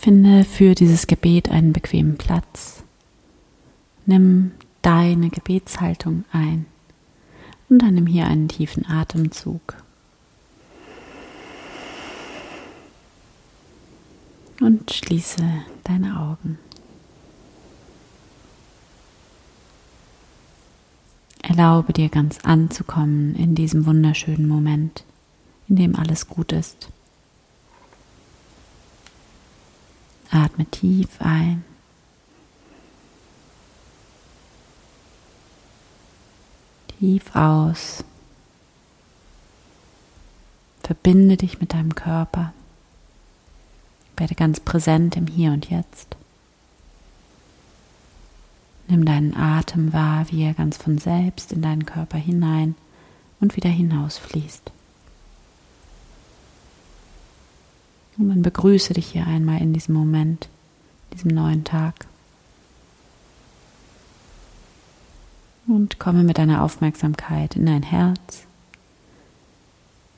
Finde für dieses Gebet einen bequemen Platz. Nimm deine Gebetshaltung ein und dann nimm hier einen tiefen Atemzug. Und schließe deine Augen. Erlaube dir ganz anzukommen in diesem wunderschönen Moment, in dem alles gut ist. Atme tief ein. Tief aus. Verbinde dich mit deinem Körper. Werde ganz präsent im Hier und Jetzt. Nimm deinen Atem wahr, wie er ganz von selbst in deinen Körper hinein und wieder hinausfließt. Und dann begrüße dich hier einmal in diesem Moment, diesem neuen Tag. Und komme mit deiner Aufmerksamkeit in dein Herz,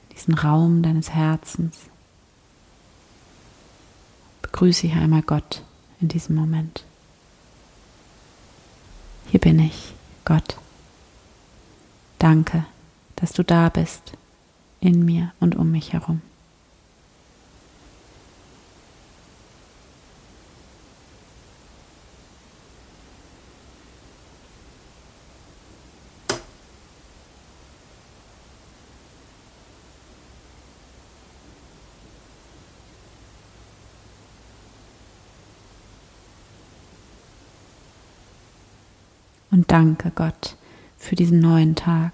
in diesen Raum deines Herzens. Begrüße hier einmal Gott in diesem Moment. Hier bin ich, Gott. Danke, dass du da bist, in mir und um mich herum. Und danke Gott für diesen neuen Tag,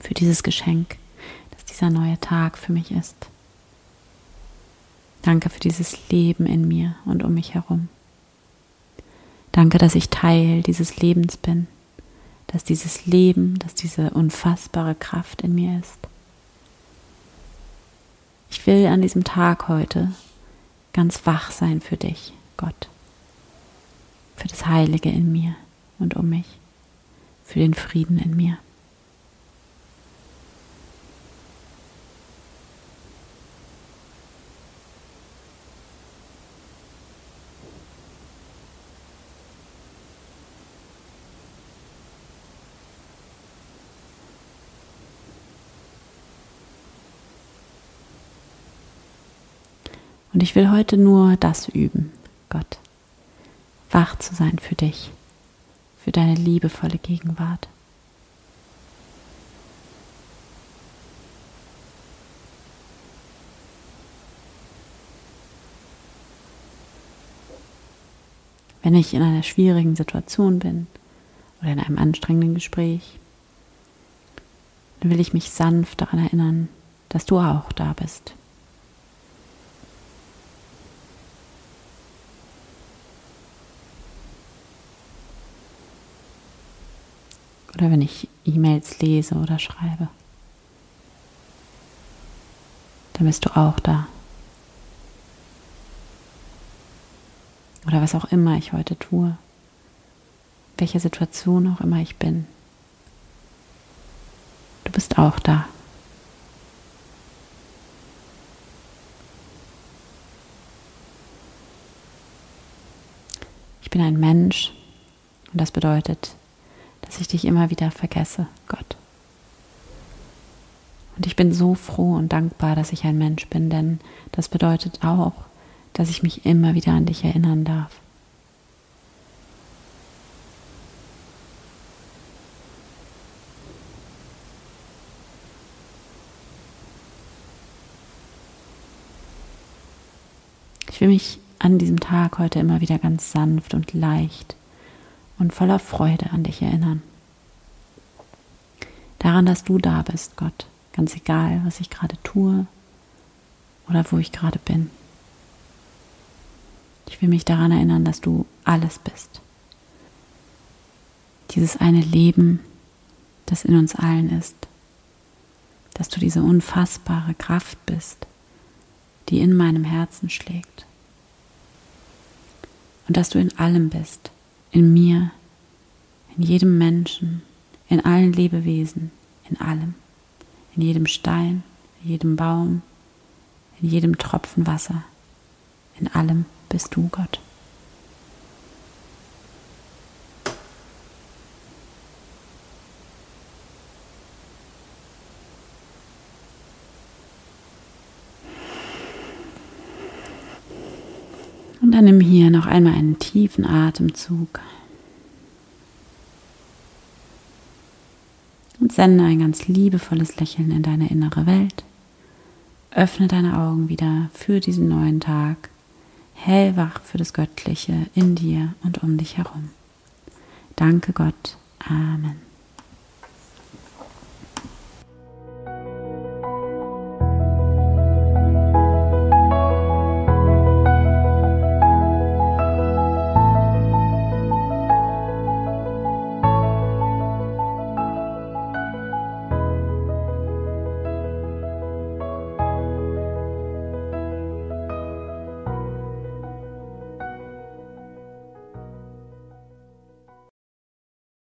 für dieses Geschenk, dass dieser neue Tag für mich ist. Danke für dieses Leben in mir und um mich herum. Danke, dass ich Teil dieses Lebens bin, dass dieses Leben, dass diese unfassbare Kraft in mir ist. Ich will an diesem Tag heute ganz wach sein für dich, Gott für das Heilige in mir und um mich, für den Frieden in mir. Und ich will heute nur das üben, Gott wach zu sein für dich, für deine liebevolle Gegenwart. Wenn ich in einer schwierigen Situation bin oder in einem anstrengenden Gespräch, dann will ich mich sanft daran erinnern, dass du auch da bist. Oder wenn ich E-Mails lese oder schreibe. Dann bist du auch da. Oder was auch immer ich heute tue. Welche Situation auch immer ich bin. Du bist auch da. Ich bin ein Mensch und das bedeutet, dass ich dich immer wieder vergesse, Gott. Und ich bin so froh und dankbar, dass ich ein Mensch bin, denn das bedeutet auch, dass ich mich immer wieder an dich erinnern darf. Ich will mich an diesem Tag heute immer wieder ganz sanft und leicht und voller Freude an dich erinnern. Daran, dass du da bist, Gott, ganz egal, was ich gerade tue oder wo ich gerade bin. Ich will mich daran erinnern, dass du alles bist. Dieses eine Leben, das in uns allen ist. Dass du diese unfassbare Kraft bist, die in meinem Herzen schlägt. Und dass du in allem bist, in mir, in jedem Menschen, in allen Lebewesen, in allem, in jedem Stein, in jedem Baum, in jedem Tropfen Wasser, In allem bist du Gott. Und dann nimm hier noch einmal einen tiefen Atemzug. Und sende ein ganz liebevolles Lächeln in deine innere Welt. Öffne deine Augen wieder für diesen neuen Tag, hellwach für das Göttliche in dir und um dich herum. Danke Gott. Amen.